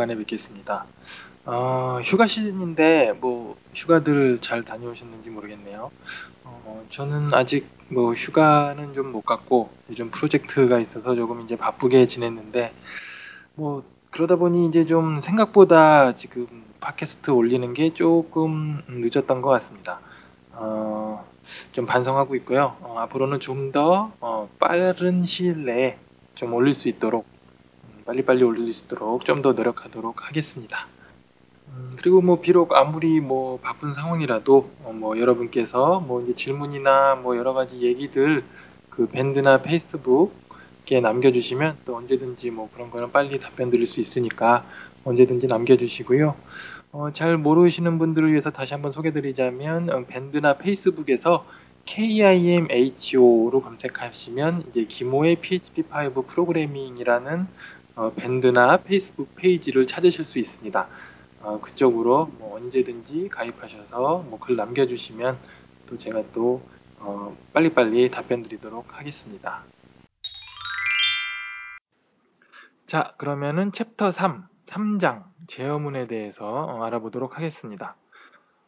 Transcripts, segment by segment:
오랜만에 뵙겠습니다. 어, 휴가 시즌인데 뭐 휴가들 잘 다녀오셨는지 모르겠네요. 어, 저는 아직 뭐 휴가는 좀 못 갔고 요즘 프로젝트가 있어서 조금 이제 바쁘게 지냈는데 뭐 그러다 보니 이제 좀 생각보다 지금 팟캐스트 올리는 게 조금 늦었던 것 같습니다. 어, 좀 반성하고 있고요. 어, 앞으로는 좀더 어, 빠른 시일 내에 좀 올릴 수 있도록 빨리빨리 올릴 수 있도록 좀 더 노력하도록 하겠습니다. 음, 그리고 뭐 비록 아무리 뭐 바쁜 상황이라도 어뭐 여러분께서 뭐 이제 질문이나 뭐 여러 가지 얘기들 그 밴드나 페이스북에 남겨주시면 또 언제든지 뭐 그런 거는 빨리 답변 드릴 수 있으니까 언제든지 남겨주시고요. 어, 잘 모르시는 분들을 위해서 다시 한번 소개드리자면 어, 밴드나 페이스북에서 KIMHO로 검색하시면 이제 기모의 PHP5 프로그래밍이라는 어, 밴드나 페이스북 페이지를 찾으실 수 있습니다. 어, 그쪽으로 뭐 언제든지 가입하셔서 뭐 글 남겨주시면 또 제가 또 어, 빨리빨리 답변 드리도록 하겠습니다. 자, 그러면은 챕터 3, 3장 제어문에 대해서 어, 알아보도록 하겠습니다.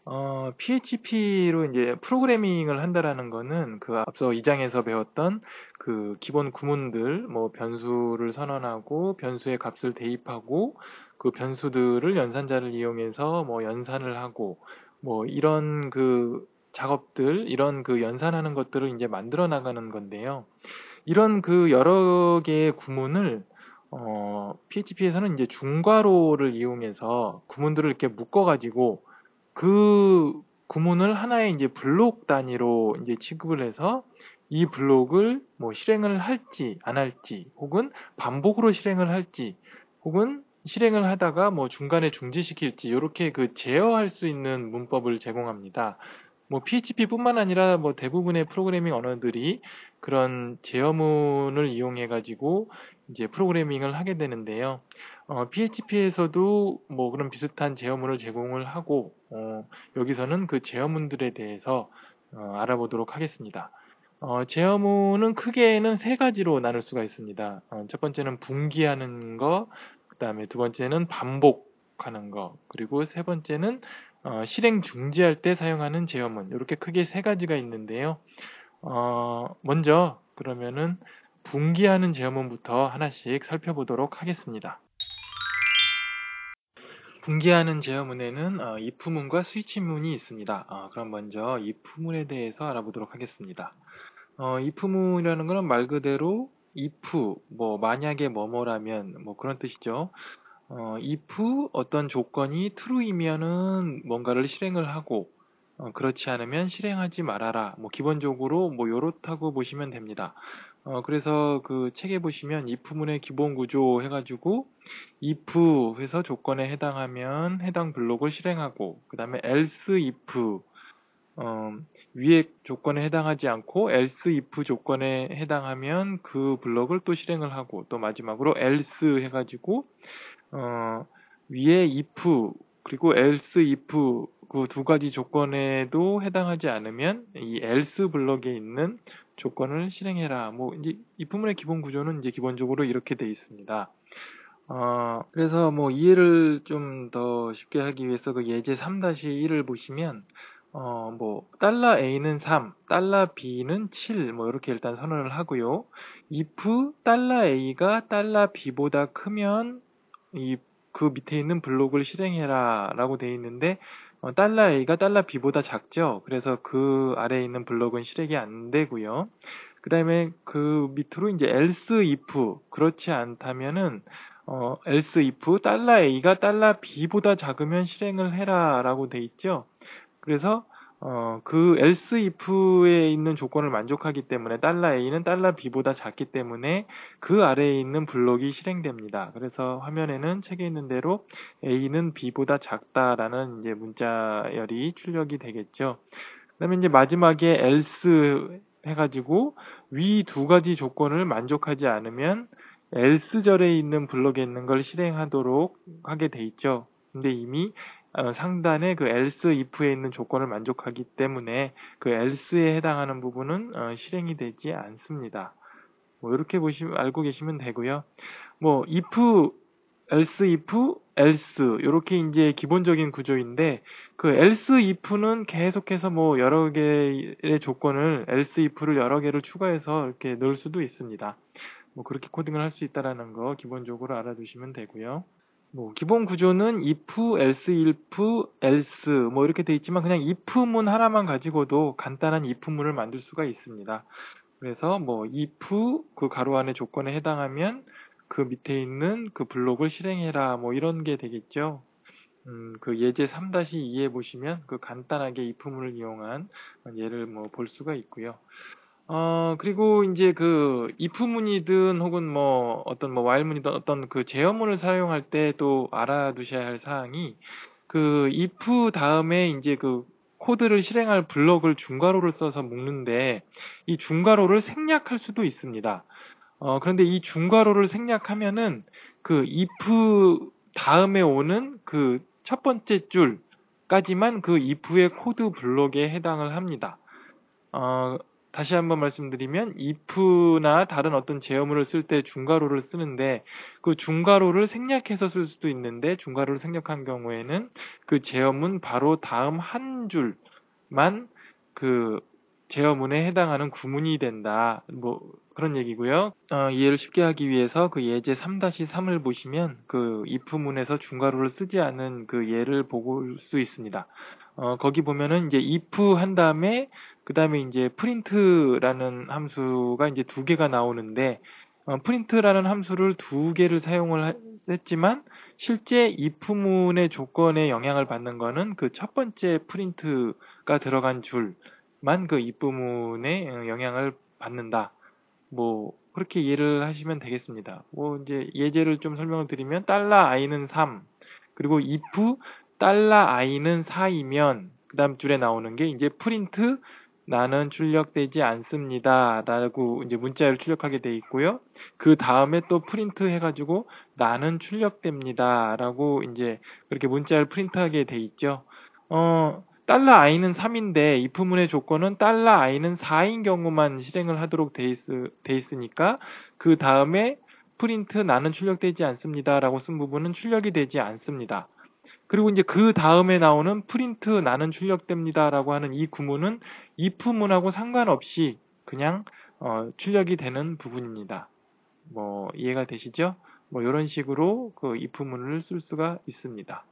어, PHP로 이제 프로그래밍을 한다라는 거는 그 앞서 2 장에서 배웠던 그 기본 구문들, 뭐 변수를 선언하고 변수의 값을 대입하고 그 변수들을 연산자를 이용해서 뭐 연산을 하고 뭐 이런 그 작업들, 이런 그 연산하는 것들을 이제 만들어 나가는 건데요. 이런 그 여러 개의 구문을 어, PHP에서는 이제 중괄호를 이용해서 구문들을 이렇게 묶어 가지고 그 구문을 하나의 이제 블록 단위로 이제 취급을 해서 이 블록을 뭐 실행을 할지 안 할지 혹은 반복으로 실행을 할지 혹은 실행을 하다가 뭐 중간에 중지시킬지 이렇게 그 제어할 수 있는 문법을 제공합니다. 뭐 PHP뿐만 아니라 뭐 대부분의 프로그래밍 언어들이 그런 제어문을 이용해 가지고 이제 프로그래밍을 하게 되는데요. 어, PHP에서도 뭐 그런 비슷한 제어문을 제공을 하고 어, 여기서는 그 제어문들에 대해서 어, 알아보도록 하겠습니다. 어, 제어문은 크게는 세 가지로 나눌 수가 있습니다. 어, 첫 번째는 분기하는 거, 그 다음에 두 번째는 반복하는 거, 그리고 세 번째는 어, 실행 중지할 때 사용하는 제어문 이렇게 크게 세 가지가 있는데요. 어, 먼저 그러면은 분기하는 제어문부터 하나씩 살펴보도록 하겠습니다. 분기하는 제어문에는 어, if문과 스위치문이 있습니다. 어, 그럼 먼저 if문에 대해서 알아보도록 하겠습니다. 어, if문이라는 것은 말 그대로 if, 뭐 만약에 뭐뭐라면 뭐 그런 뜻이죠. 어, if 어떤 조건이 true이면은 뭔가를 실행을 하고 어, 그렇지 않으면 실행하지 말아라. 뭐 기본적으로 뭐 요렇다고 보시면 됩니다. 어, 그래서 그 책에 보시면 if문의 기본 구조 해가지고 if 해서 조건에 해당하면 해당 블록을 실행하고 그 다음에 else if 어, 위에 조건에 해당하지 않고 else if 조건에 해당하면 그 블록을 또 실행을 하고 또 마지막으로 else 해가지고 어, 위에 if 그리고 else if 그 두 가지 조건에도 해당하지 않으면 이 else 블럭에 있는 조건을 실행해라. 뭐 이제 이 부문의 기본 구조는 이제 기본적으로 이렇게 돼 있습니다. 어, 그래서 뭐 이해를 좀 더 쉽게 하기 위해서 그 예제 3-1을 보시면 어, 뭐 달러 A는 3, 달러 B는 7, 뭐 이렇게 일단 선언을 하고요. if 달러 A가 달러 B보다 크면 이 그 밑에 있는 블록을 실행해라 라고 되어 있는데 어, 달러 A가 달러 B보다 작죠. 그래서 그 아래에 있는 블록은 실행이 안 되고요. 그 다음에 그 밑으로 이제 else if 그렇지 않다면은 어, else if 달러 A가 달러 B보다 작으면 실행을 해라 라고 돼 있죠. 그래서 어, 그 else if에 있는 조건을 만족하기 때문에 달러 A는 달러 B보다 작기 때문에 그 아래에 있는 블록이 실행됩니다. 그래서 화면에는 책에 있는 대로 A는 B보다 작다라는 이제 문자열이 출력이 되겠죠. 그다음에 이제 마지막에 else 해가지고 위 두 가지 조건을 만족하지 않으면 else 절에 있는 블록에 있는 걸 실행하도록 하게 돼 있죠. 근데 이미 어, 상단에 그 else if에 있는 조건을 만족하기 때문에 그 else에 해당하는 부분은 어, 실행이 되지 않습니다. 뭐 이렇게 보시면 알고 계시면 되고요. 뭐 if else if, else 이렇게 이제 기본적인 구조인데 그 else if는 계속해서 뭐 여러 개의 조건을 else if를 여러 개를 추가해서 이렇게 넣을 수도 있습니다. 뭐 그렇게 코딩을 할 수 있다라는 거 기본적으로 알아두시면 되고요. 뭐 기본 구조는 if, else, if, else 뭐 이렇게 돼 있지만 그냥 if문 하나만 가지고도 간단한 if문을 만들 수가 있습니다. 그래서 뭐 if 그 가로 안에 조건에 해당하면 그 밑에 있는 그 블록을 실행해라 뭐 이런 게 되겠죠. 음, 그 예제 3-2에 보시면 그 간단하게 if문을 이용한 예를 뭐 볼 수가 있고요. 어, 그리고 이제 그 if문이든 혹은 뭐 어떤 뭐 while문이든 어떤 그 제어문을 사용할 때 또 알아두셔야 할 사항이 그 if 다음에 이제 그 코드를 실행할 블럭을 중괄호를 써서 묶는데 이 중괄호를 생략할 수도 있습니다. 어, 그런데 이 중괄호를 생략하면은 그 if 다음에 오는 그 첫 번째 줄까지만 그 if의 코드 블록에 해당을 합니다. 어, 다시 한번 말씀드리면 if나 다른 어떤 제어문을 쓸 때 중괄호를 쓰는데 그 중괄호를 생략해서 쓸 수도 있는데 중괄호를 생략한 경우에는 그 제어문 바로 다음 한 줄만 그 제어문에 해당하는 구문이 된다. 뭐 그런 얘기고요. 어, 이해를 쉽게 하기 위해서 그 예제 3-3을 보시면 그 if문에서 중괄호를 쓰지 않은 그 예를 보실 수 있습니다. 어, 거기 보면은 이제 if 한 다음에 그 다음에 이제 print라는 함수가 이제 두 개가 나오는데 어, print라는 함수를 두 개를 사용을 했지만 실제 if문의 조건에 영향을 받는 거는 그 첫 번째 print가 들어간 줄만 그 if문에 어, 영향을 받는다. 뭐 그렇게 이해를 하시면 되겠습니다. 뭐 이제 예제를 좀 설명을 드리면 달러 i는 3 그리고 if 달러 i는 4이면 그 다음 줄에 나오는 게 이제 프린트 나는 출력되지 않습니다. 라고 이제 문자를 출력하게 돼 있고요. 그 다음에 또 프린트 해가지고 나는 출력됩니다. 라고 이제 그렇게 문자를 프린트하게 돼 있죠. 어, 달러 i는 3인데 if문의 조건은 달러 i는 4인 경우만 실행을 하도록 돼, 있, 돼 있으니까 그 다음에 프린트 나는 출력되지 않습니다. 라고 쓴 부분은 출력이 되지 않습니다. 그리고 이제 그 다음에 나오는 프린트 나는 출력됩니다. 라고 하는 이 구문은 if문하고 상관없이 그냥 어, 출력이 되는 부분입니다. 뭐 이해가 되시죠? 뭐 이런 식으로 그 if문을 쓸 수가 있습니다.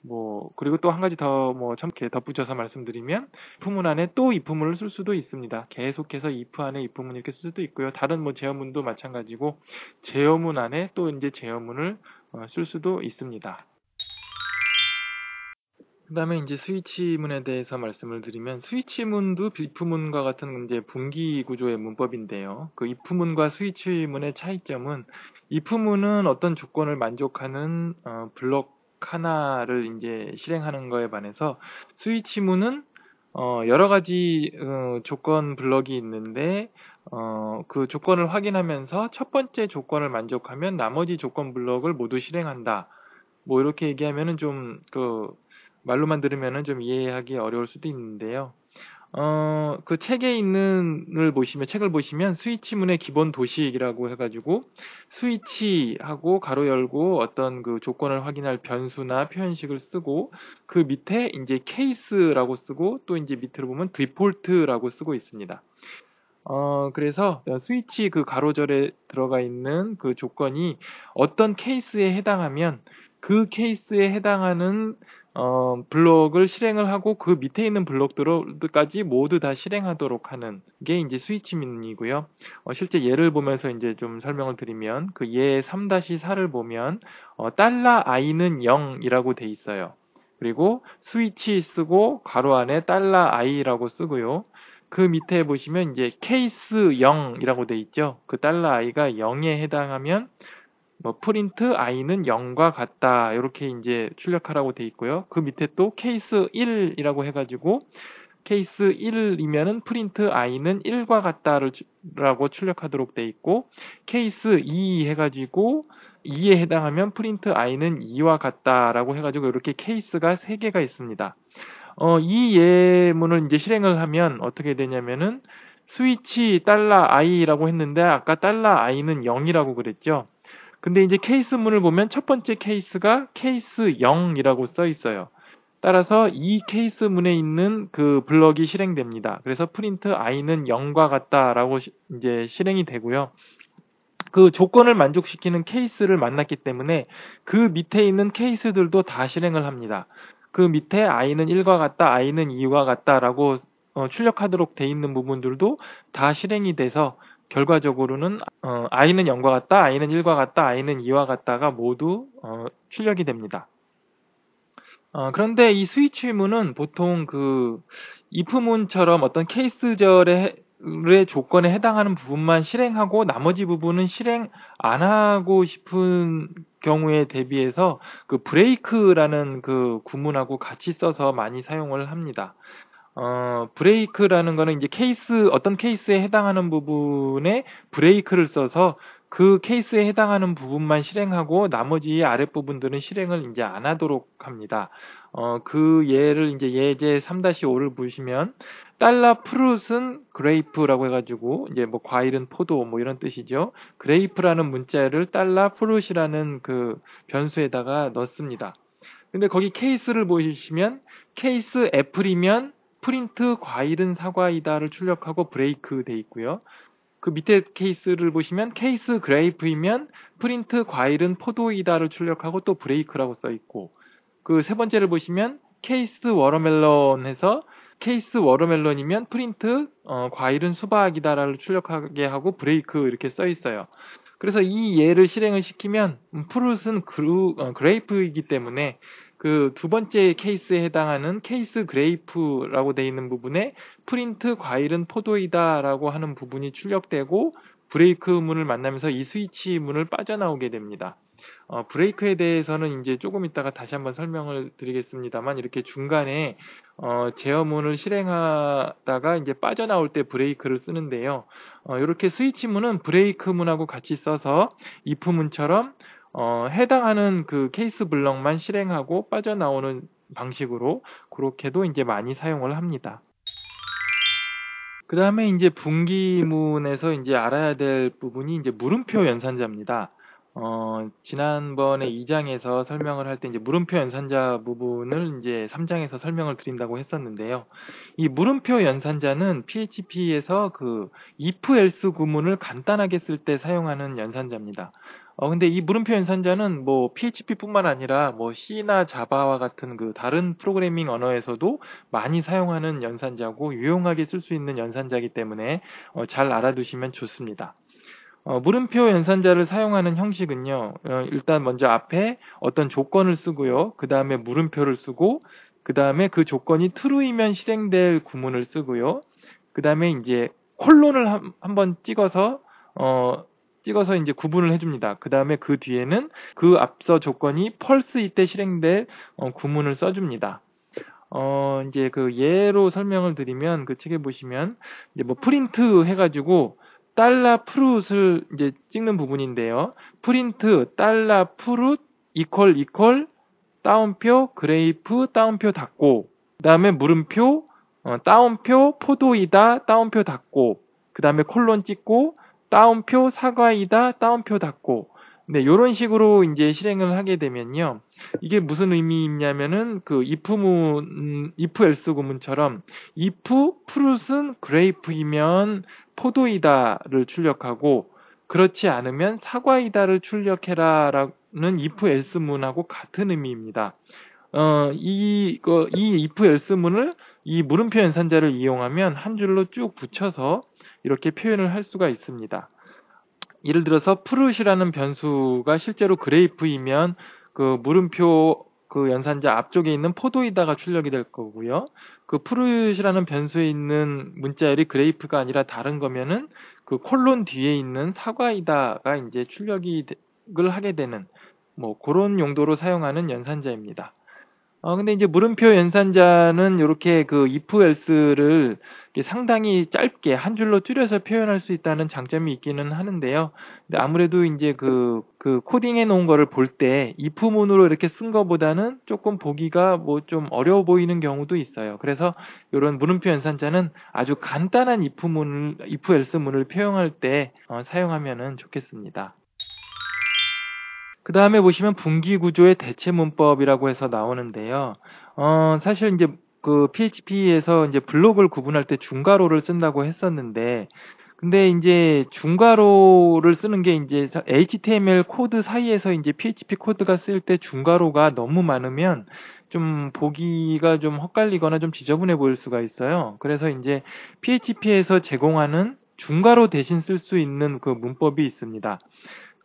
뭐 그리고 또 한 가지 더뭐 첨게 덧붙여서 말씀드리면 if문 안에 또 if문을 쓸 수도 있습니다. 계속해서 if 안에 if문 이렇게 쓸 수도 있고요. 다른 뭐 제어문도 마찬가지고 제어문 안에 또 이제 제어문을 어, 쓸 수도 있습니다. 그 다음에 이제 스위치문에 대해서 말씀을 드리면 스위치문도 if문과 같은 이제 분기 구조의 문법인데요. 그 if문과 스위치문의 차이점은 if문은 어떤 조건을 만족하는 어, 블록 하나를 이제 실행하는 거에 반해서 스위치문은 어, 여러 가지 어, 조건 블럭이 있는데 어, 그 조건을 확인하면서 첫 번째 조건을 만족하면 나머지 조건 블럭을 모두 실행한다. 뭐 이렇게 얘기하면은 좀그 말로만 들으면은 좀 이해하기 어려울 수도 있는데요. 어, 그 책에 있는을 보시면, 책을 보시면 스위치문의 기본 도식이라고 해가지고 스위치하고 가로 열고 어떤 그 조건을 확인할 변수나 표현식을 쓰고 그 밑에 이제 케이스라고 쓰고 또 이제 밑으로 보면 디폴트라고 쓰고 있습니다. 어, 그래서 스위치 그 가로절에 들어가 있는 그 조건이 어떤 케이스에 해당하면 그 케이스에 해당하는 어, 블록을 실행을 하고 그 밑에 있는 블록들까지 모두 다 실행하도록 하는 게 이제 스위치민이고요. 어, 실제 예를 보면서 이제 좀 설명을 드리면 그 예 3-4를 보면 어, 달러 i는 0이라고 돼 있어요. 그리고 스위치 쓰고 괄호 안에 달러 i라고 쓰고요. 그 밑에 보시면 이제 케이스 0이라고 돼 있죠. 그 달러 i가 0에 해당하면 뭐 프린트 i는 0과 같다 이렇게 이제 출력하라고 돼 있고요. 그 밑에 또 케이스 1이라고 해 가지고 케이스 1이면은 프린트 i는 1과 같다라고 출력하도록 돼 있고 케이스 2 해가지고 2에 해당하면 프린트 i는 2와 같다라고 해가지고 이렇게 케이스가 3개가 있습니다. 어, 이 예문을 이제 실행을 하면 어떻게 되냐면은 스위치 달러 i라고 했는데 아까 달러 i는 0이라고 그랬죠. 근데 이제 케이스 문을 보면 첫 번째 케이스가 케이스 0이라고 써 있어요. 따라서 이 케이스 문에 있는 그 블럭이 실행됩니다. 그래서 프린트 i는 0과 같다라고 시, 이제 실행이 되고요. 그 조건을 만족시키는 케이스를 만났기 때문에 그 밑에 있는 케이스들도 다 실행을 합니다. 그 밑에 i는 1과 같다, i는 2와 같다라고 어, 출력하도록 돼 있는 부분들도 다 실행이 돼서 결과적으로는 어, i는 0과 같다, i는 1과 같다, i는 2와 같다가 모두 어, 출력이 됩니다. 어, 그런데 이 스위치문은 보통 그 if문처럼 어떤 케이스절의 조건에 해당하는 부분만 실행하고 나머지 부분은 실행 안 하고 싶은 경우에 대비해서 그 브레이크라는 그 구문하고 같이 써서 많이 사용을 합니다. 어, 브레이크라는 거는 이제 케이스, 어떤 케이스에 해당하는 부분에 브레이크를 써서 그 케이스에 해당하는 부분만 실행하고 나머지 아랫부분들은 실행을 이제 안 하도록 합니다. 어, 그 예를 이제 예제 3-5를 보시면 달러 fruit은 grape라고 해가지고 이제 뭐 과일은 포도 뭐 이런 뜻이죠. grape라는 문자를 달러 fruit이라는 그 변수에다가 넣습니다. 근데 거기 케이스를 보시면 케이스 apple이면 프린트 과일은 사과이다를 출력하고 브레이크 돼 있고요. 그 밑에 케이스를 보시면 케이스 grape이면 프린트 과일은 포도이다를 출력하고 또 break라고 써 있고 그 세 번째를 보시면 케이스 watermelon 해서 케이스 watermelon이면 프린트 어, 과일은 수박이다를 출력하게 하고 브레이크 이렇게 써 있어요. 그래서 이 예를 실행을 시키면 fruit은 그루, 어, grape이기 때문에 그 두 번째 케이스에 해당하는 케이스 grape라고 되어 있는 부분에 프린트 과일은 포도이다라고 하는 부분이 출력되고 브레이크 문을 만나면서 이 스위치 문을 빠져나오게 됩니다. 어, 브레이크에 대해서는 이제 조금 있다가 다시 한번 설명을 드리겠습니다만 이렇게 중간에 어, 제어문을 실행하다가 이제 빠져나올 때 브레이크를 쓰는데요. 어, 이렇게 스위치 문은 브레이크 문하고 같이 써서 if 문처럼 어, 해당하는 그 케이스 블럭만 실행하고 빠져나오는 방식으로 그렇게도 이제 많이 사용을 합니다. 그 다음에 이제 분기문에서 이제 알아야 될 부분이 이제 물음표 연산자입니다. 어, 지난번에 2장에서 설명을 할 때 이제 물음표 연산자 부분을 이제 3장에서 설명을 드린다고 했었는데요. 이 물음표 연산자는 PHP에서 그 if else 구문을 간단하게 쓸 때 사용하는 연산자입니다. 어, 근데 이 물음표 연산자는 뭐 PHP뿐만 아니라 뭐 C나 자바와 같은 그 다른 프로그래밍 언어에서도 많이 사용하는 연산자고 유용하게 쓸 수 있는 연산자이기 때문에 어, 잘 알아두시면 좋습니다. 어, 물음표 연산자를 사용하는 형식은요, 어, 일단 먼저 앞에 어떤 조건을 쓰고요, 그 다음에 물음표를 쓰고, 그 다음에 그 조건이 true이면 실행될 구문을 쓰고요, 그 다음에 이제 콜론을 한, 한번 찍어서, 어, 찍어서 이제 구분을 해줍니다. 그 다음에 그 뒤에는 그 앞서 조건이 펄스 이때 실행될 어, 구문을 써줍니다. 어, 이제 그 예로 설명을 드리면 그 책에 보시면 이제 뭐 프린트 해가지고 달러 fruit을 이제 찍는 부분인데요. 프린트 달러 fruit equal equal 따옴표 grape 따옴표 닫고 그 다음에 물음표 어, 따옴표 포도이다 따옴표 닫고 그 다음에 콜론 찍고 따옴표 사과이다 따옴표 닫고 네, 요런 식으로 이제 실행을 하게 되면요. 이게 무슨 의미있냐면은 그 if 문, if else 구문처럼 if 프룻은 그레이프이면 포도이다를 출력하고 그렇지 않으면 사과이다를 출력해라라는 if else 문하고 같은 의미입니다. 어, 이, 그, 이 if else 문을 이 물음표 연산자를 이용하면 한 줄로 쭉 붙여서 이렇게 표현을 할 수가 있습니다. 예를 들어서 fruit이라는 변수가 실제로 grape이면 그 물음표 그 연산자 앞쪽에 있는 포도이다가 출력이 될 거고요. 그 fruit이라는 변수에 있는 문자열이 grape가 아니라 다른 거면은 그 콜론 뒤에 있는 사과이다가 이제 출력을 하게 되는 뭐 그런 용도로 사용하는 연산자입니다. 어, 근데 이제 물음표 연산자는 이렇게 그 if else를 상당히 짧게 한 줄로 줄여서 표현할 수 있다는 장점이 있기는 하는데요. 근데 아무래도 이제 그, 그 코딩해 놓은 거를 볼 때 if문으로 이렇게 쓴 거보다는 조금 보기가 뭐 좀 어려워 보이는 경우도 있어요. 그래서 이런 물음표 연산자는 아주 간단한 if문을, if else 문을 표현할 때 어, 사용하면 좋겠습니다. 그 다음에 보시면 분기 구조의 대체 문법이라고 해서 나오는데요. 어, 사실 이제 그 PHP에서 이제 블록을 구분할 때 중괄호를 쓴다고 했었는데, 근데 이제 중괄호를 쓰는 게 이제 HTML 코드 사이에서 이제 PHP 코드가 쓸 때 중괄호가 너무 많으면 좀 보기가 좀 헛갈리거나 좀 지저분해 보일 수가 있어요. 그래서 이제 PHP에서 제공하는 중괄호 대신 쓸 수 있는 그 문법이 있습니다.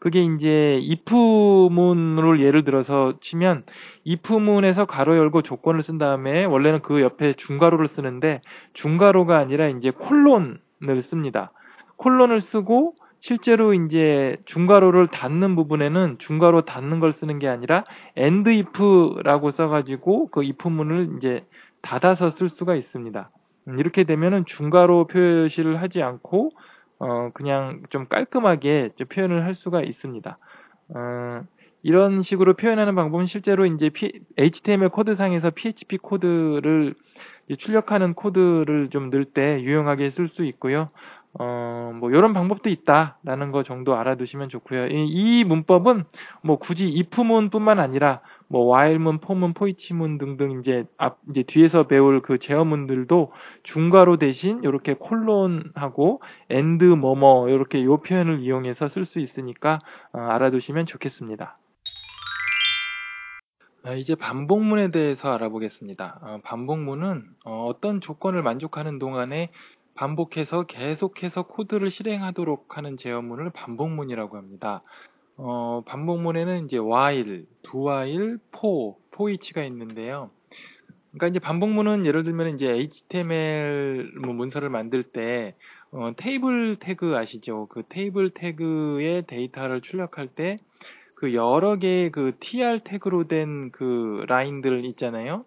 그게 이제 if문을 예를 들어서 치면 if문에서 가로 열고 조건을 쓴 다음에 원래는 그 옆에 중괄호를 쓰는데 중괄호가 아니라 이제 콜론을 씁니다. 콜론을 쓰고 실제로 이제 중괄호를 닫는 부분에는 중괄호 닫는 걸 쓰는 게 아니라 end if라고 써가지고 그 if문을 이제 닫아서 쓸 수가 있습니다. 음, 이렇게 되면은 중괄호 표시를 하지 않고 어 그냥 좀 깔끔하게 좀 표현을 할 수가 있습니다. 어, 이런 식으로 표현하는 방법은 실제로 이제 HTML 코드상에서 PHP 코드를 출력하는 코드를 좀 넣을 때 유용하게 쓸 수 있고요. 어, 뭐, 이런 방법도 있다라는 거 정도 알아두시면 좋고요. 이, 이 문법은 뭐 굳이 if문 뿐만 아니라 뭐 while문, for문, foeach문 등등 이제 앞, 이제 뒤에서 배울 그 제어문들도 중괄호 대신 이렇게 콜론하고 and 뭐뭐 이렇게 요 표현을 이용해서 쓸 수 있으니까 어, 알아두시면 좋겠습니다. 아, 이제 반복문에 대해서 알아보겠습니다. 어, 반복문은 어, 떤 조건을 만족하는 동안에 반복해서 계속해서 코드를 실행하도록 하는 제어문을 반복문이라고 합니다. 어, 반복문에는 이제 while, do while, for, for each가 있는데요. 그러니까 이제 반복문은 예를 들면 이제 HTML 뭐 문서를 만들 때 어, 테이블 태그 아시죠? 그 테이블 태그의 데이터를 출력할 때 그 여러 개의 그 tr 태그로 된 그 라인들 있잖아요.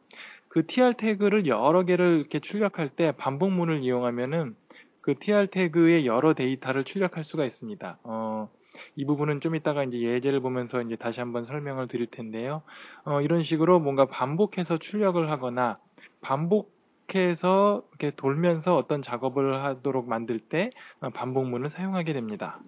그 tr 태그를 여러 개를 이렇게 출력할 때 반복문을 이용하면은 그 tr 태그의 여러 데이터를 출력할 수가 있습니다. 어, 이 부분은 좀 이따가 이제 예제를 보면서 이제 다시 한번 설명을 드릴 텐데요. 어, 이런 식으로 뭔가 반복해서 출력을 하거나 반복해서 이렇게 돌면서 어떤 작업을 하도록 만들 때 어, 반복문을 사용하게 됩니다.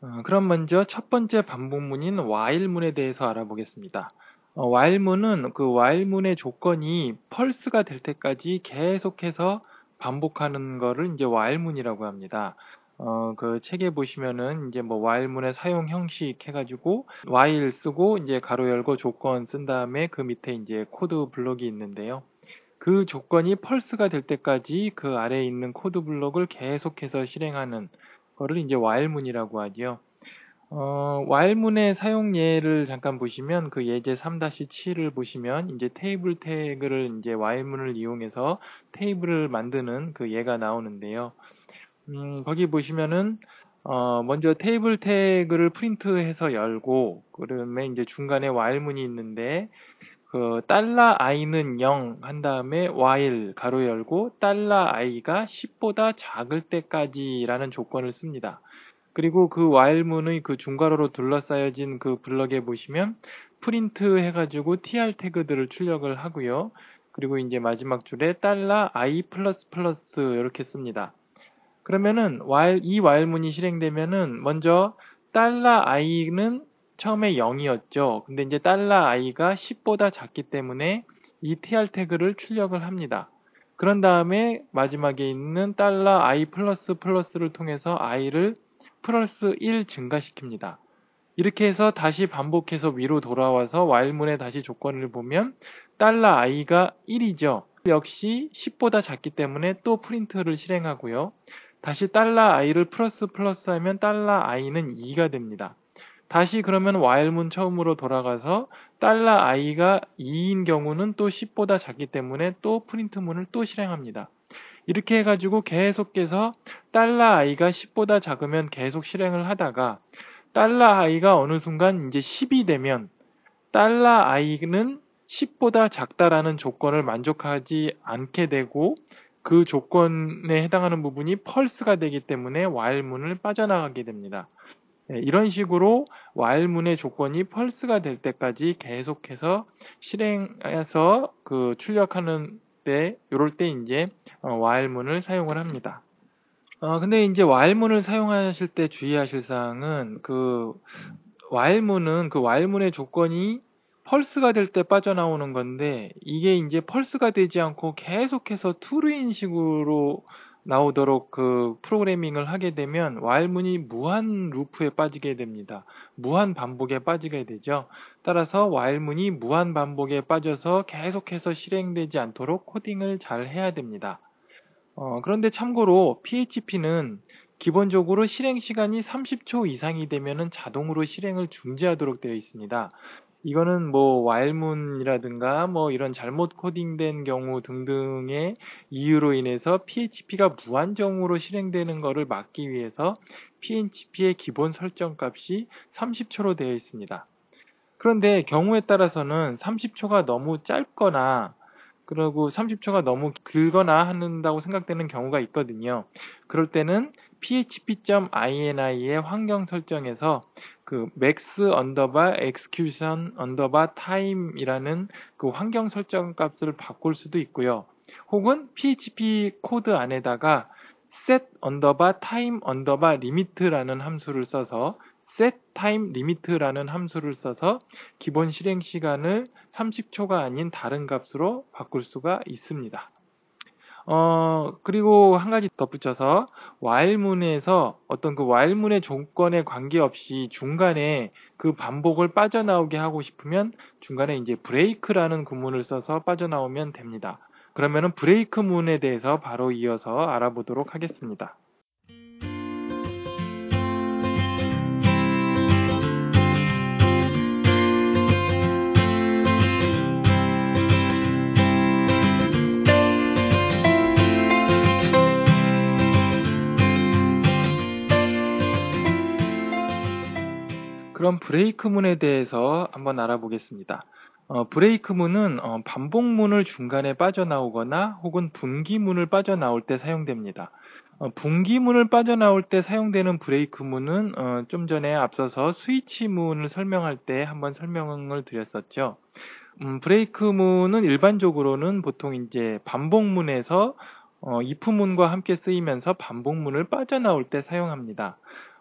어, 그럼 먼저 첫 번째 반복문인 while문에 대해서 알아보겠습니다. 어, while문은 그 while문의 조건이 false가 될 때까지 계속해서 반복하는 거를 이제 while문이라고 합니다. 어, 그 책에 보시면은 이제 뭐 while문의 사용 형식 해가지고 while 쓰고 이제 가로 열고 조건 쓴 다음에 그 밑에 이제 코드 블록이 있는데요. 그 조건이 false가 될 때까지 그 아래에 있는 코드 블록을 계속해서 실행하는 거를 이제 while문이라고 하죠. 어, while문의 사용 예를 잠깐 보시면 그 예제 3-7을 보시면 이제 테이블 태그를 이제 while문을 이용해서 테이블을 만드는 그 예가 나오는데요. 음, 거기 보시면은 어, 먼저 테이블 태그를 프린트해서 열고 그다음에 이제 중간에 while문이 있는데 그 달러 i는 0 한 다음에 while 가로 열고 달러 i가 10보다 작을 때까지라는 조건을 씁니다. 그리고 그 while문의 그 중괄호로 둘러싸여진 그 블럭에 보시면 프린트 해가지고 tr 태그들을 출력을 하고요. 그리고 이제 마지막 줄에 달러 i 이렇게 씁니다. 그러면은 while 이 while문이 실행되면은 먼저 달러 i는 처음에 0이었죠. 근데 이제 달러 i가 10보다 작기 때문에 이 tr 태그를 출력을 합니다. 그런 다음에 마지막에 있는 달러 i 플러스 플러스를 통해서 i를 플러스 1 증가시킵니다. 이렇게 해서 다시 반복해서 위로 돌아와서 while문의 다시 조건을 보면 달러 i가 1이죠. 역시 10보다 작기 때문에 또 프린트를 실행하고요. 다시 달러 i를 플러스 플러스 하면 달러 i는 2가 됩니다. 다시 그러면 while문 처음으로 돌아가서 달러 i가 2인 경우는 또 10보다 작기 때문에 또 프린트문을 또 실행합니다. 이렇게 해가지고 계속해서 달러 i가 10보다 작으면 계속 실행을 하다가 달러 i가 어느 순간 이제 10이 되면 달러 i는 10보다 작다라는 조건을 만족하지 않게 되고 그 조건에 해당하는 부분이 펄스가 되기 때문에 while문을 빠져나가게 됩니다. 네, 이런 식으로 while문의 조건이 펄스가 될 때까지 계속해서 실행해서 그 출력하는 때, 요럴 때 이제 while문을 사용을 합니다. 어, 근데 이제 while문을 사용하실 때 주의하실 사항은 그 while문은 그 while문의 조건이 펄스가 될 때 빠져나오는 건데 이게 이제 펄스가 되지 않고 계속해서 투르인 식으로 나오도록 그 프로그래밍을 하게 되면 while문이 무한 루프에 빠지게 됩니다. 무한 반복에 빠지게 되죠. 따라서 while문이 무한 반복에 빠져서 계속해서 실행되지 않도록 코딩을 잘 해야 됩니다. 어, 그런데 참고로 PHP는 기본적으로 실행 시간이 30초 이상이 되면 자동으로 실행을 중지하도록 되어 있습니다. 이거는 뭐 와일문이라든가 뭐 이런 잘못 코딩된 경우 등등의 이유로 인해서 PHP가 무한정으로 실행되는 것을 막기 위해서 PHP의 기본 설정 값이 30초로 되어 있습니다. 그런데 경우에 따라서는 30초가 너무 짧거나 그리고 30초가 너무 길거나 한다고 생각되는 경우가 있거든요. 그럴 때는 php.ini의 환경 설정에서 그 max underbar execution underbar time이라는 그 환경 설정 값을 바꿀 수도 있고요. 혹은 php 코드 안에다가 set underbar time underbar limit라는 함수를 써서 set time limit라는 함수를 써서 기본 실행 시간을 30초가 아닌 다른 값으로 바꿀 수가 있습니다. 어, 그리고 한 가지 덧붙여서 while문에서 어떤 그 while문의 조건에 관계없이 중간에 그 반복을 빠져나오게 하고 싶으면 중간에 이제 break라는 구문을 써서 빠져나오면 됩니다. 그러면은 브레이크 문에 대해서 바로 이어서 알아보도록 하겠습니다. 그럼 브레이크문에 대해서 한번 알아보겠습니다. 어, 브레이크문은 어, 반복문을 중간에 빠져나오거나 혹은 분기문을 빠져나올 때 사용됩니다. 어, 분기문을 빠져나올 때 사용되는 브레이크문은 어, 좀 전에 앞서서 스위치문을 설명할 때 한번 설명을 드렸었죠. 음, 브레이크문은 일반적으로는 보통 이제 반복문에서 어, if문과 함께 쓰이면서 반복문을 빠져나올 때 사용합니다.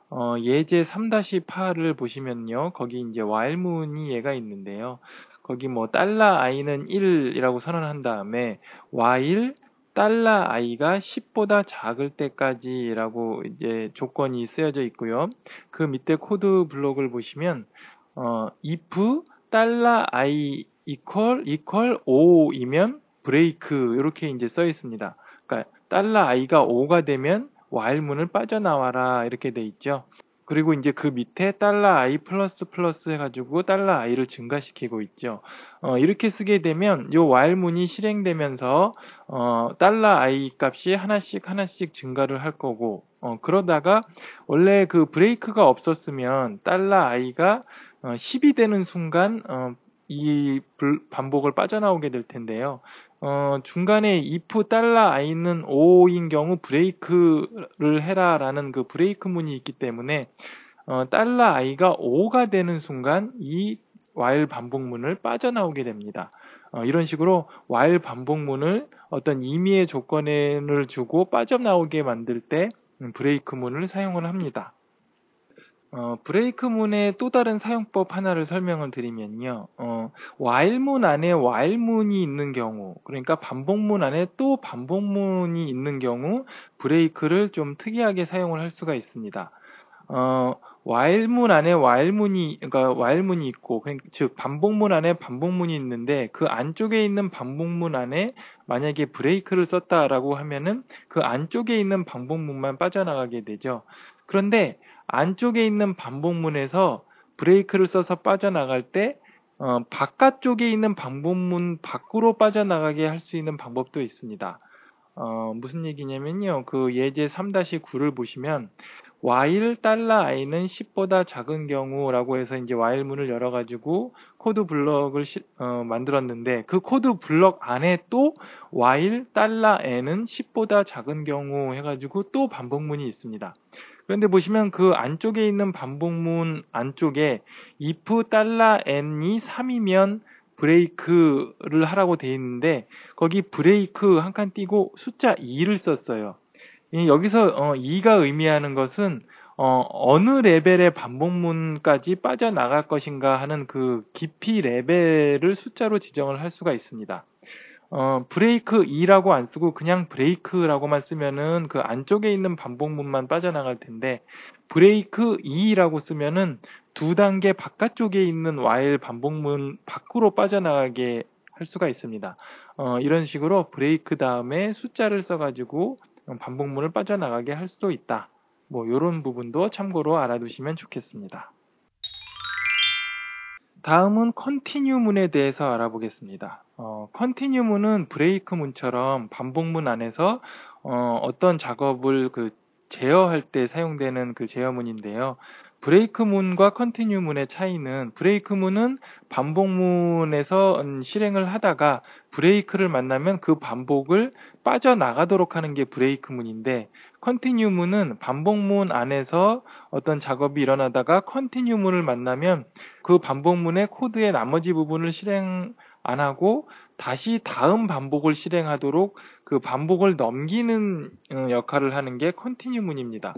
어, 예제 3-8을 보시면요. 거기 이제 while문의 예가 있는데요. 거기 뭐 달러 i는 1이라고 선언한 다음에 while 달러 i가 10보다 작을 때까지라고 이제 조건이 쓰여져 있고요. 그 밑에 코드 블록을 보시면 어, if 달러 i equal equal 5이면 브레이크 이렇게 이제 써 있습니다. 그러니까 달러 i가 5가 되면 while문을 빠져나와라 이렇게 돼 있죠. 그리고 이제 그 밑에 달러 i 플러스 플러스 해가지고 달러 i를 증가시키고 있죠. 어, 이렇게 쓰게 되면 요 while문이 실행되면서 어, 달러 i 값이 하나씩 하나씩 증가를 할 거고 어, 그러다가 원래 그 브레이크가 없었으면 달러 i가 어, 10이 되는 순간 어, 이 반복을 빠져나오게 될 텐데요. 어, 중간에 if 달러 i는 5인 경우 브레이크를 해라라는 그 브레이크 문이 있기 때문에 어, 달러 i가 5가 되는 순간 이 while 반복문을 빠져나오게 됩니다. 어, 이런 식으로 while 반복문을 어떤 임의의 조건을 주고 빠져나오게 만들 때 브레이크 문을 사용을 합니다. 어, 브레이크문의 또 다른 사용법 하나를 설명을 드리면요. 어, while문 안에 while문이 있는 경우, 그러니까 반복문 안에 또 반복문이 있는 경우 브레이크를 좀 특이하게 사용을 할 수가 있습니다. 어, while문 안에 while문이 그러니까 while문이 있고 즉 반복문 안에 반복문이 있는데 그 안쪽에 있는 반복문 안에 만약에 브레이크를 썼다라고 하면은 그 안쪽에 있는 반복문만 빠져나가게 되죠. 그런데 안쪽에 있는 반복문에서 break를 써서 빠져나갈 때 어, 바깥쪽에 있는 반복문 밖으로 빠져나가게 할 수 있는 방법도 있습니다. 어, 무슨 얘기냐면요. 그 예제 3-9를 보시면 while 달러 i는 10보다 작은 경우라고 해서 이제 while문을 열어 가지고 코드 블럭을 시, 어, 만들었는데 그 코드 블럭 안에 또 while 달러 n은 10보다 작은 경우 해 가지고 또 반복문이 있습니다. 그런데 보시면 그 안쪽에 있는 반복문 안쪽에 if 달러 n이 3이면 break를 하라고 돼 있는데 거기 브레이크 한 칸 띄고 숫자 2를 썼어요. 여기서 어, 2가 의미하는 것은 어, 어느 레벨의 반복문까지 빠져나갈 것인가 하는 그 깊이 레벨을 숫자로 지정을 할 수가 있습니다. 어, 브레이크 2라고 안 쓰고 그냥 break라고만 쓰면은 그 안쪽에 있는 반복문만 빠져나갈 텐데 브레이크 2라고 쓰면은 두 단계 바깥쪽에 있는 while 반복문 밖으로 빠져나가게 할 수가 있습니다. 어, 이런 식으로 브레이크 다음에 숫자를 써가지고 반복문을 빠져나가게 할 수도 있다. 뭐 이런 부분도 참고로 알아두시면 좋겠습니다. 다음은 컨티뉴문에 대해서 알아보겠습니다. 어, 컨티뉴문은 브레이크 문처럼 반복문 안에서 어, 어떤 작업을 그 제어할 때 사용되는 그 제어문인데요. break문과 continue문의 차이는 break문은 반복문에서 음, 실행을 하다가 break를 만나면 그 반복을 빠져나가도록 하는 게 break문인데 continue문은 반복문 안에서 어떤 작업이 일어나다가 continue문을 만나면 그 반복문의 코드의 나머지 부분을 실행 안 하고 다시 다음 반복을 실행하도록 그 반복을 넘기는 어, 역할을 하는 게 continue문입니다.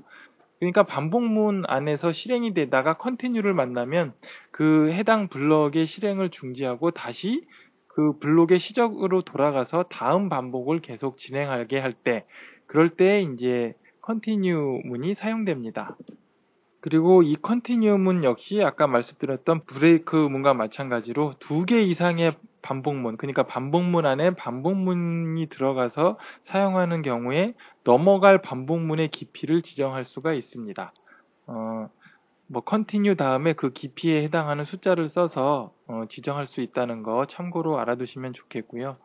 그러니까 반복문 안에서 실행이 되다가 continue를 만나면 그 해당 블럭의 실행을 중지하고 다시 그 블록의 시작으로 돌아가서 다음 반복을 계속 진행하게 할 때 그럴 때 이제 continue 문이 사용됩니다. 그리고 이 continue문 역시 아까 말씀드렸던 브레이크 문과 마찬가지로 두 개 이상의 반복문, 그러니까 반복문 안에 반복문이 들어가서 사용하는 경우에 넘어갈 반복문의 깊이를 지정할 수가 있습니다. 어, 뭐 continue 다음에 그 깊이에 해당하는 숫자를 써서 어, 지정할 수 있다는 거 참고로 알아두시면 좋겠고요.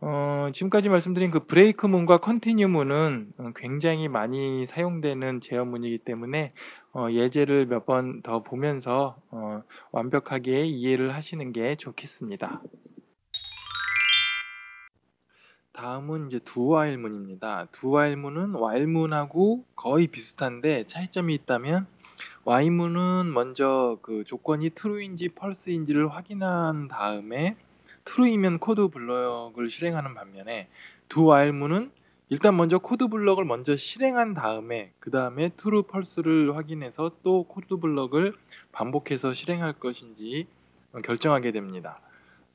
어, 지금까지 말씀드린 그 브레이크 문과 continue 문은 굉장히 많이 사용되는 제어문이기 때문에 어, 예제를 몇 번 더 보면서 어, 완벽하게 이해를 하시는 게 좋겠습니다. 다음은 이제 do while문입니다. do while문은 while문하고 거의 비슷한데 차이점이 있다면 while문은 먼저 그 조건이 true인지 false인지를 확인한 다음에 true이면 코드 블럭을 실행하는 반면에 do while문은 일단 먼저 코드 블럭을 먼저 실행한 다음에 그 다음에 true, false를 확인해서 또 코드 블럭을 반복해서 실행할 것인지 결정하게 됩니다.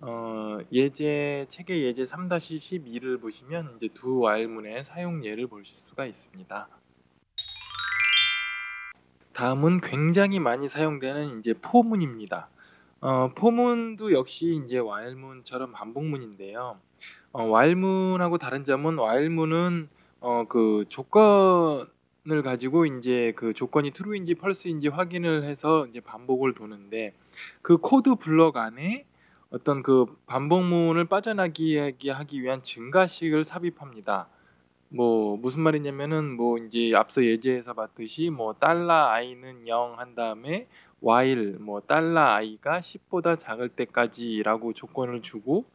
어, 예제 책의 예제 3-12를 보시면 이제 두 while문의 사용 예를 보실 수가 있습니다. 다음은 굉장히 많이 사용되는 이제 포문입니다. 어, 포문도 역시 이제 while문처럼 반복문인데요. 어, while문하고 다른 점은 while문은 어, 그 조건을 가지고 이제 그 조건이 true인지 false인지 확인을 해서 이제 반복을 도는데 그 코드 블럭 안에 어떤 그 반복문을 빠져나게 하기 위한 증가식을 삽입합니다. 뭐 무슨 말이냐면은 뭐 이제 앞서 예제에서 봤듯이 뭐 달러 i는 0 한 다음에 while 뭐 달러 i가 10보다 작을 때까지라고 조건을 주고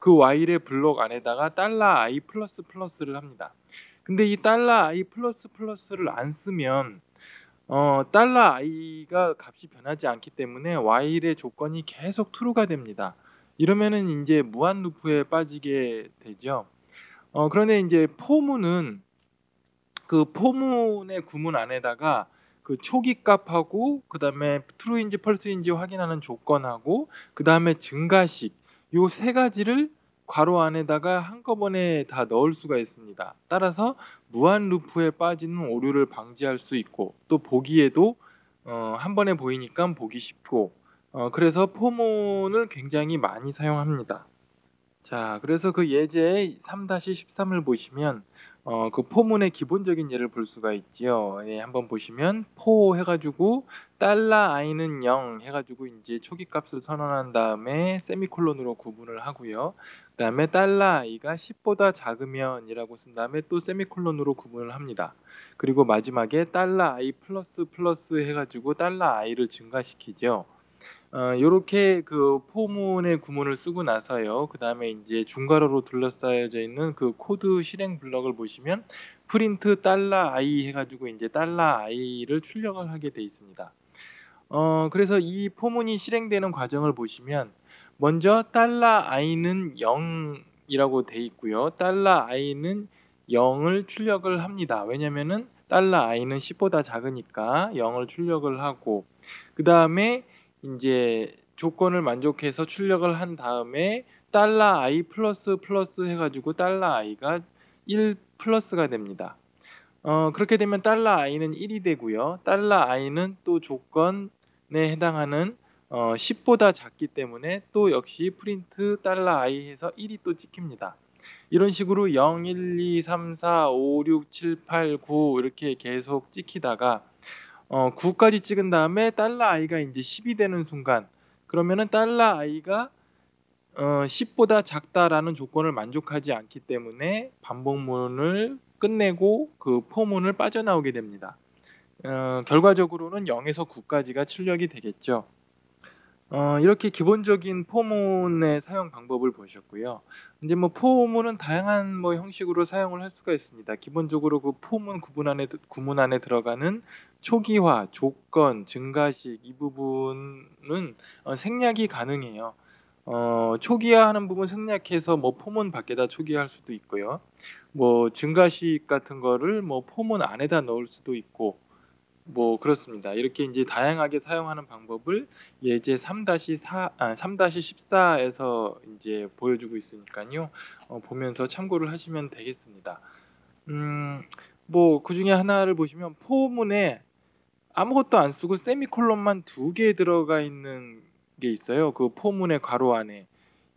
그 while의 블록 안에다가 달러 i 플러스 플러스를 합니다. 근데 이 달러 i 플러스 플러스를 안 쓰면 어, 달러 i가 값이 변하지 않기 때문에 while의 조건이 계속 true가 됩니다. 이러면은 이제 무한 루프에 빠지게 되죠. 어, 그런데 이제 포문은 그 포문의 구문 안에다가 그 초기 값하고 그 다음에 true인지 false인지 확인하는 조건하고 그 다음에 증가식 요 세 가지를 괄호 안에다가 한꺼번에 다 넣을 수가 있습니다. 따라서 무한 루프에 빠지는 오류를 방지할 수 있고 또 보기에도 어, 한 번에 보이니까 보기 쉽고 어, 그래서 for문을 굉장히 많이 사용합니다. 자, 그래서 그 예제 3-13을 보시면 어, 그 for문의 기본적인 예를 볼 수가 있지요. 예, 한번 보시면 for 해가지고 달러 i는 0 해가지고 이제 초기 값을 선언한 다음에 세미콜론으로 구분을 하고요. 그 다음에 달러 i가 10보다 작으면이라고 쓴 다음에 또 세미콜론으로 구분을 합니다. 그리고 마지막에 달러 i 플러스 플러스 해가지고 달러 i를 증가시키죠. 어, 요렇게 그 for문의 구문을 쓰고 나서요. 그 다음에 이제 중괄호로 둘러싸여져 있는 그 코드 실행 블럭을 보시면 프린트 달러 i 해가지고 이제 달러 i를 출력을 하게 돼 있습니다. 어, 그래서 이 for문이 실행되는 과정을 보시면 먼저 달러 i는 0이라고 돼 있고요. 달러 i는 0을 출력을 합니다. 왜냐면은 달러 i는 10보다 작으니까 0을 출력을 하고 그 다음에 이제 조건을 만족해서 출력을 한 다음에 달러 i 플러스 플러스 해가지고 달러 i가 1 플러스가 됩니다. 어, 그렇게 되면 달러 i는 1이 되고요. 달러 i는 또 조건에 해당하는 어, 10보다 작기 때문에 또 역시 프린트 달러 i 해서 1이 또 찍힙니다. 이런 식으로 0, 1, 2, 3, 4, 5, 6, 7, 8, 9 이렇게 계속 찍히다가 어, 9까지 찍은 다음에 달러 i가 이제 10이 되는 순간 그러면은 달러 i가 어, 10보다 작다라는 조건을 만족하지 않기 때문에 반복문을 끝내고 그 포문을 빠져나오게 됩니다. 어, 결과적으로는 0에서 9까지가 출력이 되겠죠. 어, 이렇게 기본적인 포문의 사용 방법을 보셨고요. 이제 뭐 포문은 다양한 뭐 형식으로 사용을 할 수가 있습니다. 기본적으로 그 포문 구분 안에 구문 안에 들어가는 초기화, 조건, 증가식 이 부분은 어, 생략이 가능해요. 어, 초기화하는 부분 생략해서 뭐 포문 밖에다 초기화할 수도 있고요. 뭐 증가식 같은 거를 뭐 포문 안에다 넣을 수도 있고 뭐 그렇습니다. 이렇게 이제 다양하게 사용하는 방법을 예제 3-4 아, 3-14에서 이제 보여주고 있으니까요. 어, 보면서 참고를 하시면 되겠습니다. 음, 뭐 그 중에 하나를 보시면 포문에 아무것도 안 쓰고 세미콜론만 두 개 들어가 있는 게 있어요. 그 포문의 괄호 안에.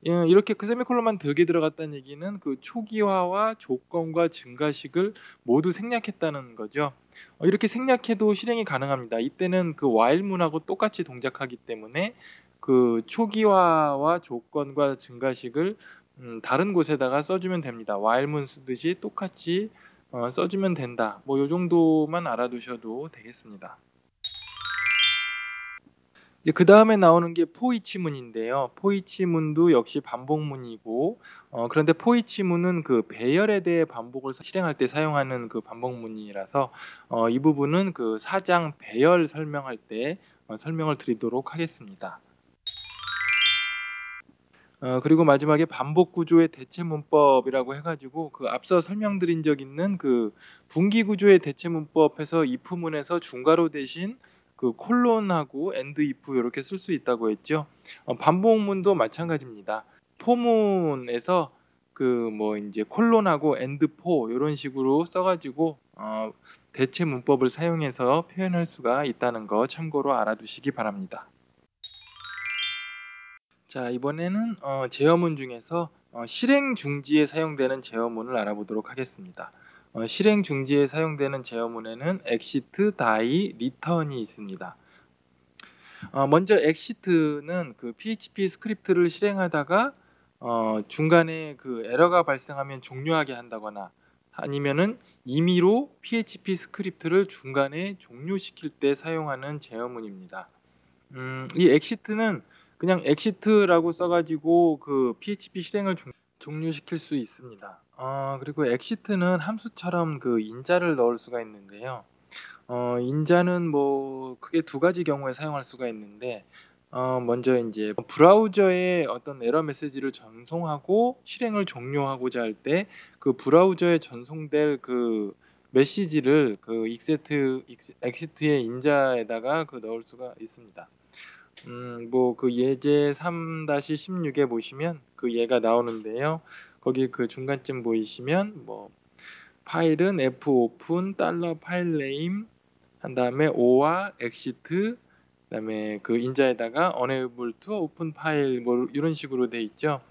예, 이렇게 그 세미콜론만 두 개 들어갔다는 얘기는 그 초기화와 조건과 증가식을 모두 생략했다는 거죠. 어, 이렇게 생략해도 실행이 가능합니다. 이때는 그 while문하고 똑같이 동작하기 때문에 그 초기화와 조건과 증가식을 음, 다른 곳에다가 써주면 됩니다. while문 쓰듯이 똑같이 어, 써주면 된다. 뭐이 정도만 알아두셔도 되겠습니다. 이제 그 다음에 나오는 게 포이치문인데요. 포이치문도 역시 반복문이고, 어, 그런데 포이치문은 그 배열에 대해 반복을 실행할 때 사용하는 그 반복문이라서 어, 이 부분은 그 사장 배열 설명할 때 어, 설명을 드리도록 하겠습니다. 어, 그리고 마지막에 반복 구조의 대체 문법이라고 해가지고 그 앞서 설명드린 적 있는 그 분기 구조의 대체 문법에서 if문에서 중괄호 대신 그 콜론하고 end if 이렇게 쓸 수 있다고 했죠. 어, 반복문도 마찬가지입니다. for문에서 그 뭐 이제 콜론하고 end for 이런 식으로 써가지고 어, 대체 문법을 사용해서 표현할 수가 있다는 거 참고로 알아두시기 바랍니다. 자 이번에는 어, 제어문 중에서 어, 실행 중지에 사용되는 제어문을 알아보도록 하겠습니다. 어, 실행 중지에 사용되는 제어문에는 exit, die, return이 있습니다. 어, 먼저 exit는 그 PHP 스크립트를 실행하다가 어, 중간에 그 에러가 발생하면 종료하게 한다거나 아니면은 임의로 PHP 스크립트를 중간에 종료시킬 때 사용하는 제어문입니다. 음, 이 exit는 그냥 exit라고 써가지고 그 PHP 실행을 종, 종료시킬 수 있습니다. 어, 그리고 exit는 함수처럼 그 인자를 넣을 수가 있는데요. 어, 인자는 뭐 크게 두 가지 경우에 사용할 수가 있는데 어, 먼저 이제 브라우저에 어떤 에러 메시지를 전송하고 실행을 종료하고자 할 때 그 브라우저에 전송될 그 메시지를 그 exit, exit의 인자에다가 그 넣을 수가 있습니다. 음, 뭐 그 예제 3-16에 보시면 그 예가 나오는데요. 거기 그 중간쯤 보이시면 뭐 파일은 fopen 달러 file name 한 다음에 or exit 그다음에 그 인자에다가 unable to open file 뭐 이런 식으로 돼 있죠.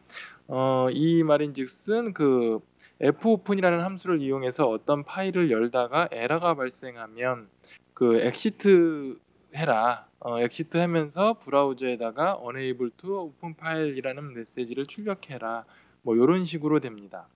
어, 이 말인즉슨 그 fopen이라는 함수를 이용해서 어떤 파일을 열다가 에러가 발생하면 그 exit 해라. 어, exit 하면서 브라우저에다가 unable to open file이라는 메시지를 출력해라. 뭐 이런 식으로 됩니다.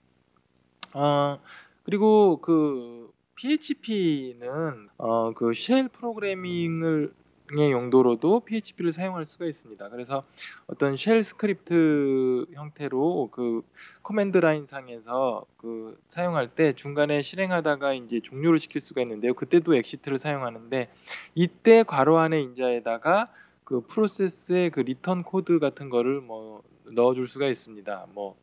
어, 그리고 그 PHP는 어, 그 쉘 프로그래밍을 의 용도로도 PHP를 사용할 수가 있습니다. 그래서 어떤 쉘 스크립트 형태로 그 command line 상에서 그 사용할 때 중간에 실행하다가 이제 종료를 시킬 수가 있는데요. 그때도 exit를 사용하는데 이때 괄호 안에 인자에다가 그 프로세스의 그 리턴 코드 같은 거를 뭐 넣어줄 수가 있습니다. 뭐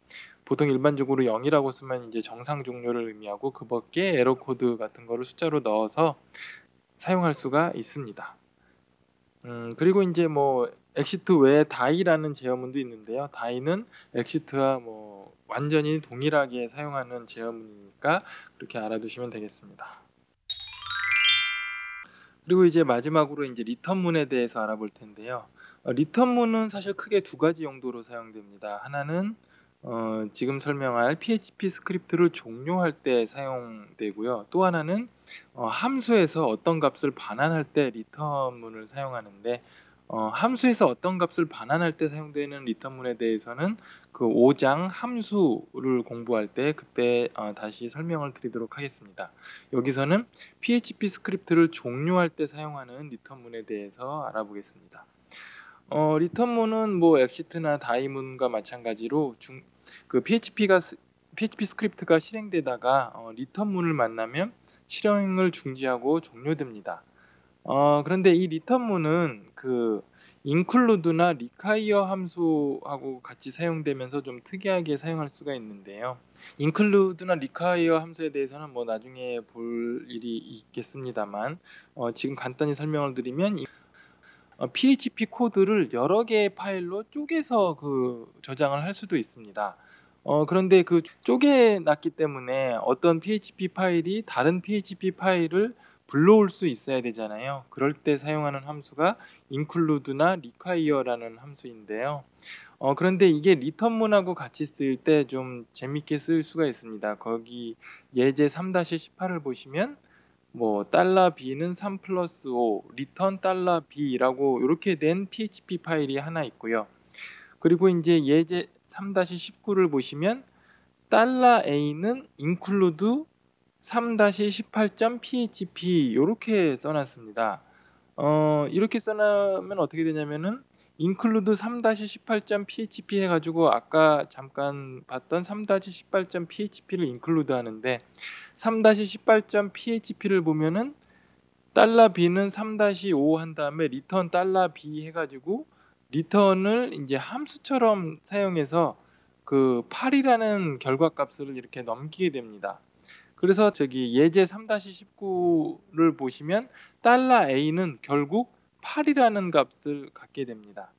보통 일반적으로 0이라고 쓰면 이제 정상 종료를 의미하고 그 밖에 에러 코드 같은 거를 숫자로 넣어서 사용할 수가 있습니다. 음, 그리고 이제 뭐 exit 외에 die라는 제어문도 있는데요. die는 exit와 뭐 완전히 동일하게 사용하는 제어문이니까 그렇게 알아두시면 되겠습니다. 그리고 이제 마지막으로 이제 return문에 대해서 알아볼 텐데요. 어, return문은 사실 크게 두 가지 용도로 사용됩니다. 하나는 어, 지금 설명할 PHP 스크립트를 종료할 때 사용되고요. 또 하나는 어, 함수에서 어떤 값을 반환할 때 return문을 사용하는데 어, 함수에서 어떤 값을 반환할 때 사용되는 return문에 대해서는 그 5장 함수를 공부할 때 그때 어, 다시 설명을 드리도록 하겠습니다. 여기서는 PHP 스크립트를 종료할 때 사용하는 return문에 대해서 알아보겠습니다. 어, return문은 뭐 exit나 die문과 마찬가지로 중, 그 PHP가 PHP 스크립트가 실행되다가 어, return문을 만나면 실행을 중지하고 종료됩니다. 어, 그런데 이 return문은 그 include나 require 함수하고 같이 사용되면서 좀 특이하게 사용할 수가 있는데요. include나 require 함수에 대해서는 뭐 나중에 볼 일이 있겠습니다만 어, 지금 간단히 설명을 드리면 어, PHP 코드를 여러 개의 파일로 쪼개서 그 저장을 할 수도 있습니다. 어, 그런데 그 쪼개놨기 때문에 어떤 PHP 파일이 다른 PHP 파일을 불러올 수 있어야 되잖아요. 그럴 때 사용하는 함수가 include나 require라는 함수인데요. 어, 그런데 이게 return문하고 같이 쓰일 때좀 재밌게 쓰일 수가 있습니다. 거기 예제 3-18을 보시면 뭐 달러 b는 3 플러스 5 return 달러 b라고 이렇게 된 PHP 파일이 하나 있고요. 그리고 이제 예제 3-19를 보시면 달러 a는 include 3-18.php 이렇게 써놨습니다. 어, 이렇게 써놓으면 어떻게 되냐면은 include 3-18.php 해가지고 아까 잠깐 봤던 3-18.php를 include 하는데 3-18.php를 보면은 달러 b는 3-5 한 다음에 리턴 달러 b 해가지고 리턴을 이제 함수처럼 사용해서 그 8이라는 결과값을 이렇게 넘기게 됩니다. 그래서 저기 예제 3-19를 보시면 달러 a는 결국 8이라는 값을 갖게 됩니다.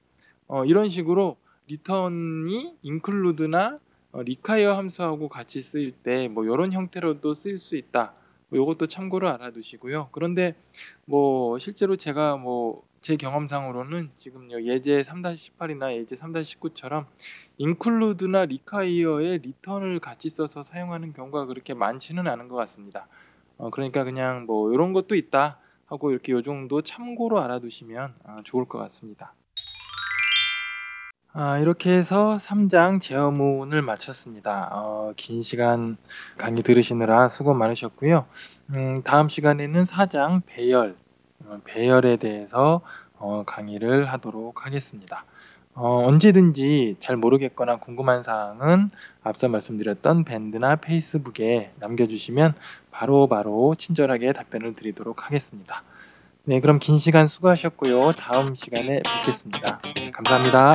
어, 이런 식으로 리턴이 include나 어, require 함수하고 같이 쓰일 때 뭐 이런 형태로도 쓰일 수 있다. 뭐 이것도 참고로 알아두시고요. 그런데 뭐 실제로 제가 뭐 제 경험상으로는 지금 예제 3-18이나 예제 3-19처럼 include나 require에 리턴을 같이 써서 사용하는 경우가 그렇게 많지는 않은 것 같습니다. 어, 그러니까 그냥 뭐 이런 것도 있다 하고 이렇게 요 정도 참고로 알아두시면 아, 좋을 것 같습니다. 아, 이렇게 해서 3장 제어문을 마쳤습니다. 어, 긴 시간 강의 들으시느라 수고 많으셨고요. 음, 다음 시간에는 4장 배열, 어, 배열에 대해서 어, 강의를 하도록 하겠습니다. 어, 언제든지 잘 모르겠거나 궁금한 사항은 앞서 말씀드렸던 밴드나 페이스북에 남겨주시면 바로바로 바로 친절하게 답변을 드리도록 하겠습니다. 네, 그럼 긴 시간 수고하셨고요. 다음 시간에 뵙겠습니다. 감사합니다.